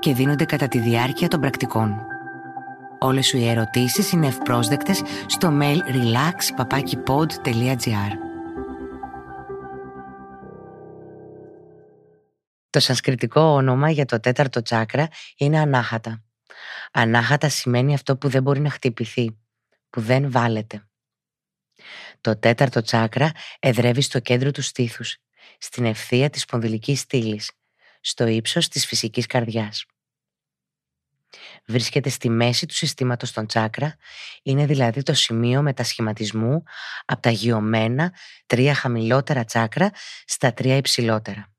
και δίνονται κατά τη διάρκεια των πρακτικών. Όλες σου οι ερωτήσεις είναι ευπρόσδεκτες στο mail relax.papakipod.gr Το σανσκριτικό όνομα για το τέταρτο τσάκρα είναι ανάχατα. Ανάχατα σημαίνει αυτό που δεν μπορεί να χτυπηθεί, που δεν βάλετε. Το τέταρτο τσάκρα εδρεύει στο κέντρο του στήθους, στην ευθεία της σπονδυλικής στήλης, στο ύψος της φυσικής καρδιάς. Βρίσκεται στη μέση του συστήματος των τσάκρα, είναι δηλαδή το σημείο μετασχηματισμού από τα γιωμένα τρία χαμηλότερα τσάκρα στα τρία υψηλότερα.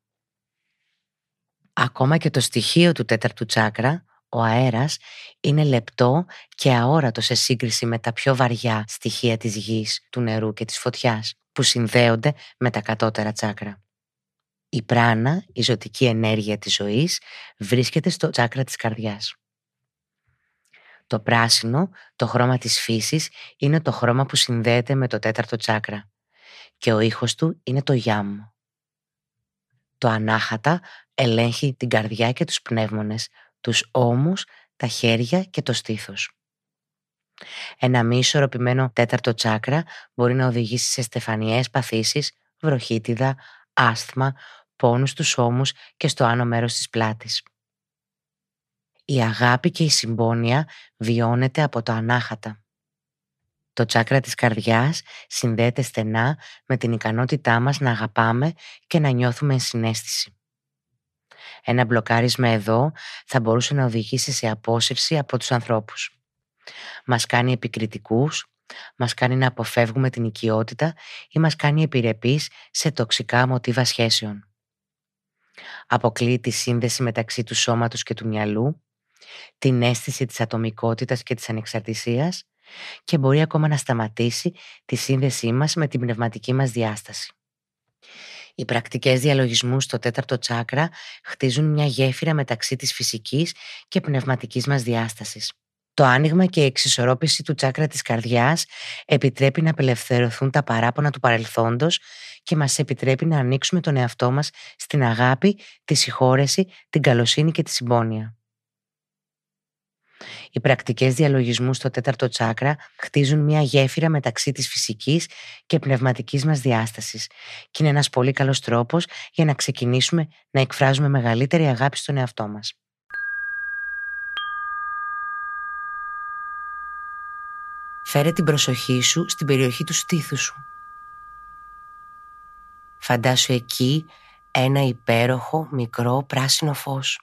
Ακόμα και το στοιχείο του τέταρτου τσάκρα, ο αέρας, είναι λεπτό και αόρατο σε σύγκριση με τα πιο βαριά στοιχεία της γης, του νερού και της φωτιάς, που συνδέονται με τα κατώτερα τσάκρα. Η πράνα, η ζωτική ενέργεια της ζωής, βρίσκεται στο τσάκρα της καρδιάς. Το πράσινο, το χρώμα της φύσης, είναι το χρώμα που συνδέεται με το τέταρτο τσάκρα και ο ήχος του είναι το γιάμ. Το ανάχατα ελέγχει την καρδιά και τους πνεύμονες, τους ώμους, τα χέρια και το στήθος. Ένα μη ισορροπημένο τέταρτο τσάκρα μπορεί να οδηγήσει σε στεφανιές παθήσεις, βροχίτιδα, άσθμα, πόνους στους ώμους και στο άνω μέρος της πλάτης. Η αγάπη και η συμπόνια βιώνεται από το ανάχατα. Το τσάκρα της καρδιάς συνδέεται στενά με την ικανότητά μας να αγαπάμε και να νιώθουμε ενσυναίσθηση. Ένα μπλοκάρισμα εδώ θα μπορούσε να οδηγήσει σε απόσυρση από τους ανθρώπους. Μας κάνει επικριτικούς, μας κάνει να αποφεύγουμε την οικειότητα ή μας κάνει επιρρεπείς σε τοξικά μοτίβα σχέσεων. Αποκλείει τη σύνδεση μεταξύ του σώματος και του μυαλού, την αίσθηση της ατομικότητας και της ανεξαρτησίας και μπορεί ακόμα να σταματήσει τη σύνδεσή μας με την πνευματική μας διάσταση. Οι πρακτικές διαλογισμούς στο τέταρτο τσάκρα χτίζουν μια γέφυρα μεταξύ της φυσικής και πνευματικής μας διάστασης. Το άνοιγμα και η εξισορρόπηση του τσάκρα της καρδιάς επιτρέπει να απελευθερωθούν τα παράπονα του παρελθόντος και μας επιτρέπει να ανοίξουμε τον εαυτό μας στην αγάπη, τη συγχώρεση, την καλοσύνη και τη συμπόνια. Οι πρακτικές διαλογισμούς στο τέταρτο τσάκρα χτίζουν μια γέφυρα μεταξύ της φυσικής και πνευματικής μας διάστασης και είναι ένας πολύ καλός τρόπος για να ξεκινήσουμε να εκφράζουμε μεγαλύτερη αγάπη στον εαυτό μας. Φέρε την προσοχή σου στην περιοχή του στήθους σου. Φαντάσου εκεί ένα υπέροχο μικρό πράσινο φως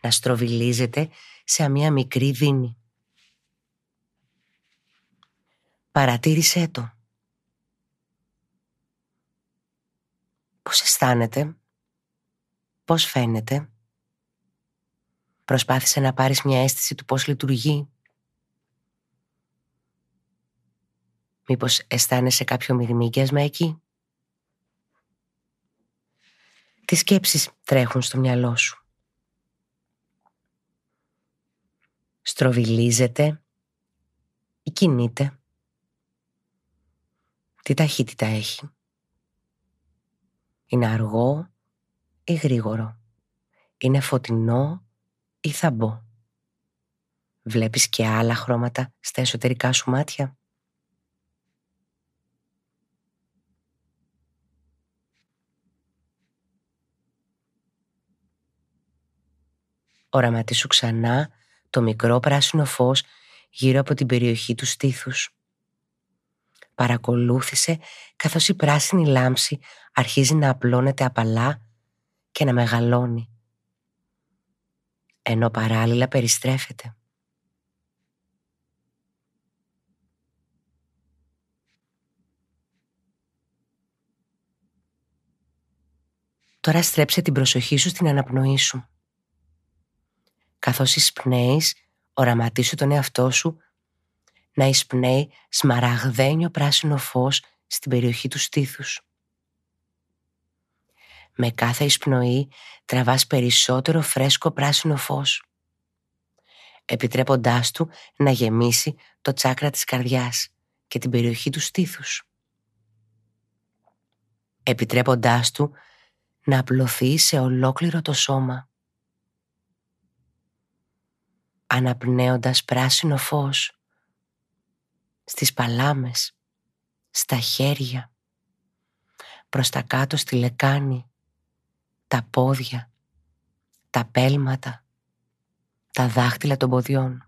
να στροβιλίζεται σε μια μικρή δίνη. Παρατήρησέ το. Πώς αισθάνεται, πώς φαίνεται. Προσπάθησε να πάρεις μια αίσθηση του πώς λειτουργεί. Μήπως αισθάνεσαι κάποιο μυρμήγκιασμα εκεί; Τι σκέψεις τρέχουν στο μυαλό σου; στροβιλίζεται ή κινείται; Τι ταχύτητα έχει; Είναι αργό ή γρήγορο; Είναι φωτεινό ή θαμπό; Βλέπεις και άλλα χρώματα στα εσωτερικά σου μάτια; Οραματίσου ξανά το μικρό πράσινο φως γύρω από την περιοχή του στήθους. Παρακολούθησε καθώς η πράσινη λάμψη αρχίζει να απλώνεται απαλά και να μεγαλώνει, ενώ παράλληλα περιστρέφεται. Τώρα στρέψε την προσοχή σου στην αναπνοή σου. Καθώς εισπνέεις, Οραματίσου τον εαυτό σου να εισπνέει σμαραγδένιο πράσινο φως στην περιοχή του στήθους. Με κάθε εισπνοή τραβάς περισσότερο φρέσκο πράσινο φως, επιτρέποντάς του να γεμίσει το τσάκρα της καρδιάς και την περιοχή του στήθους. Επιτρέποντάς του να απλωθεί σε ολόκληρο το σώμα. Αναπνέοντας πράσινο φως στις παλάμες, στα χέρια, προς τα κάτω στη λεκάνη, τα πόδια, τα πέλματα, τα δάχτυλα των ποδιών.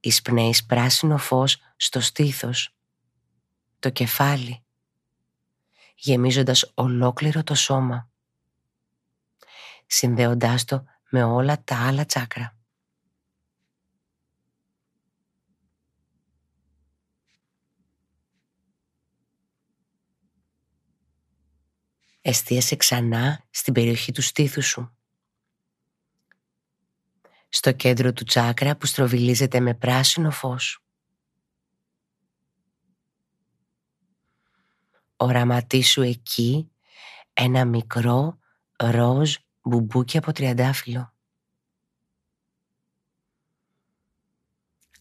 Εισπνέεις πράσινο φως στο στήθος, το κεφάλι, γεμίζοντας ολόκληρο το σώμα, συνδέοντάς το με όλα τα άλλα τσάκρα. Εστίασε ξανά στην περιοχή του στήθους σου. Στο κέντρο του τσάκρα που στροβιλίζεται με πράσινο φως. Οραματίσου εκεί ένα μικρό ροζ μπουμπούκι από τριαντάφυλλο.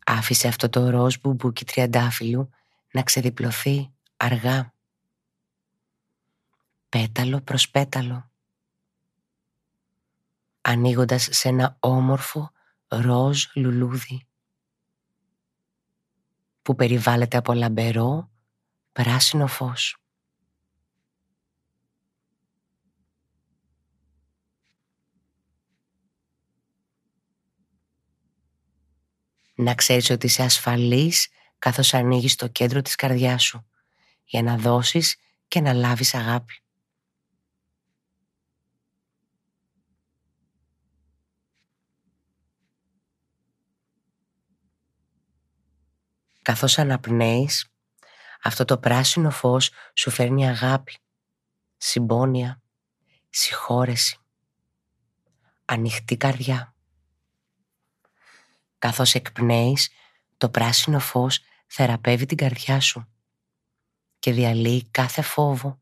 Άφησε αυτό το ροζ μπουμπούκι τριαντάφυλλου να ξεδιπλωθεί αργά πέταλο προς πέταλο ανοίγοντας σε ένα όμορφο ροζ λουλούδι που περιβάλλεται από λαμπερό πράσινο φως. Να ξέρεις ότι είσαι ασφαλής καθώς ανοίγεις το κέντρο της καρδιάς σου για να δώσεις και να λάβεις αγάπη. Καθώς αναπνέεις, αυτό το πράσινο φως σου φέρνει αγάπη, συμπόνια, συγχώρεση, ανοιχτή καρδιά. Καθώς εκπνέεις, το πράσινο φως θεραπεύει την καρδιά σου και διαλύει κάθε φόβο.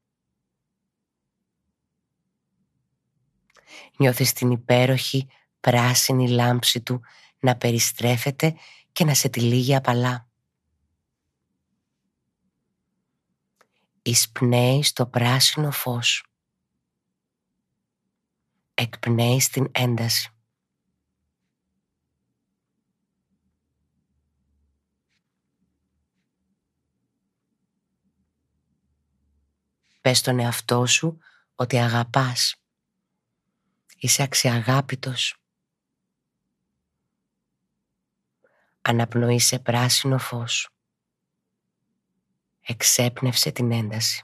Νιώθεις την υπέροχη πράσινη λάμψη του να περιστρέφεται και να σε τυλίγει απαλά. εισπνέεις στο πράσινο φως. Εκπνέεις στην ένταση. Πες στον εαυτό σου ότι αγαπάς. Είσαι αξιαγάπητος. Αναπνοεί σε πράσινο φως εξέπνευσε την ένταση.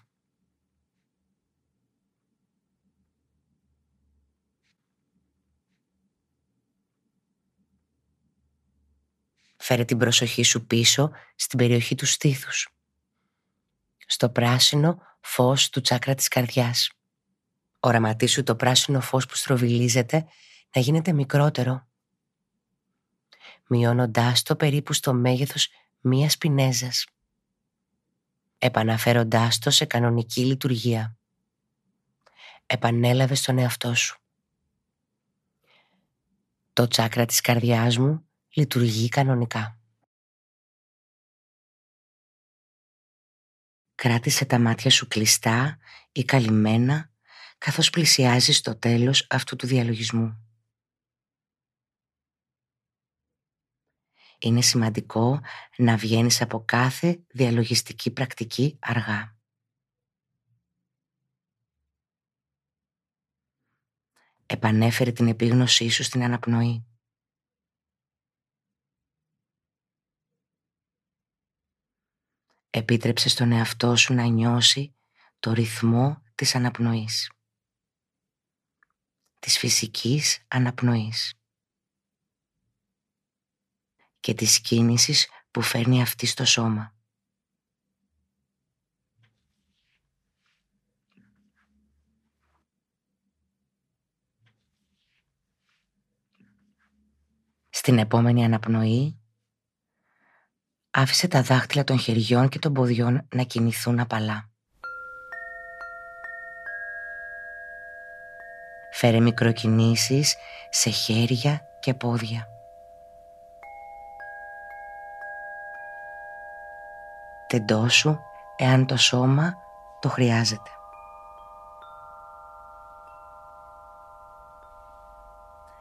Φέρε την προσοχή σου πίσω στην περιοχή του στήθους. Στο πράσινο φως του τσάκρα της καρδιάς. Οραματίσου το πράσινο φως που στροβιλίζεται να γίνεται μικρότερο. Μειώνοντάς το περίπου στο μέγεθος μίας πινέζας επαναφέροντάς το σε κανονική λειτουργία. Επανέλαβες στον εαυτό σου. Το τσάκρα της καρδιάς μου λειτουργεί κανονικά. Κράτησε τα μάτια σου κλειστά ή καλυμμένα καθώς πλησιάζεις το τέλος αυτού του διαλογισμού. είναι σημαντικό να βγαίνεις από κάθε διαλογιστική πρακτική αργά. Επανέφερε την επίγνωσή σου στην αναπνοή. Επίτρεψε στον εαυτό σου να νιώσει το ρυθμό της αναπνοής. Της φυσικής αναπνοής και της κίνησης που φέρνει αυτή στο σώμα. Στην επόμενη αναπνοή άφησε τα δάχτυλα των χεριών και των ποδιών να κινηθούν απαλά. Φέρε μικροκινήσεις σε χέρια και πόδια. Τεντώσου εάν το σώμα το χρειάζεται.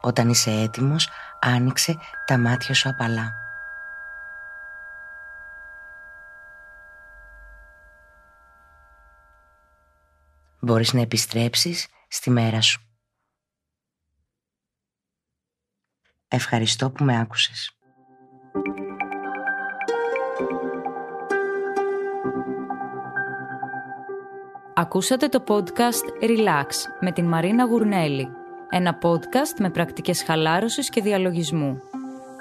Όταν είσαι έτοιμος, άνοιξε τα μάτια σου απαλά. Μπορείς να επιστρέψεις στη μέρα σου. Ευχαριστώ που με άκουσες. Ακούσατε το podcast Relax με την Μαρίνα Γουρνέλη. Ένα podcast με πρακτικές χαλάρωσης και διαλογισμού.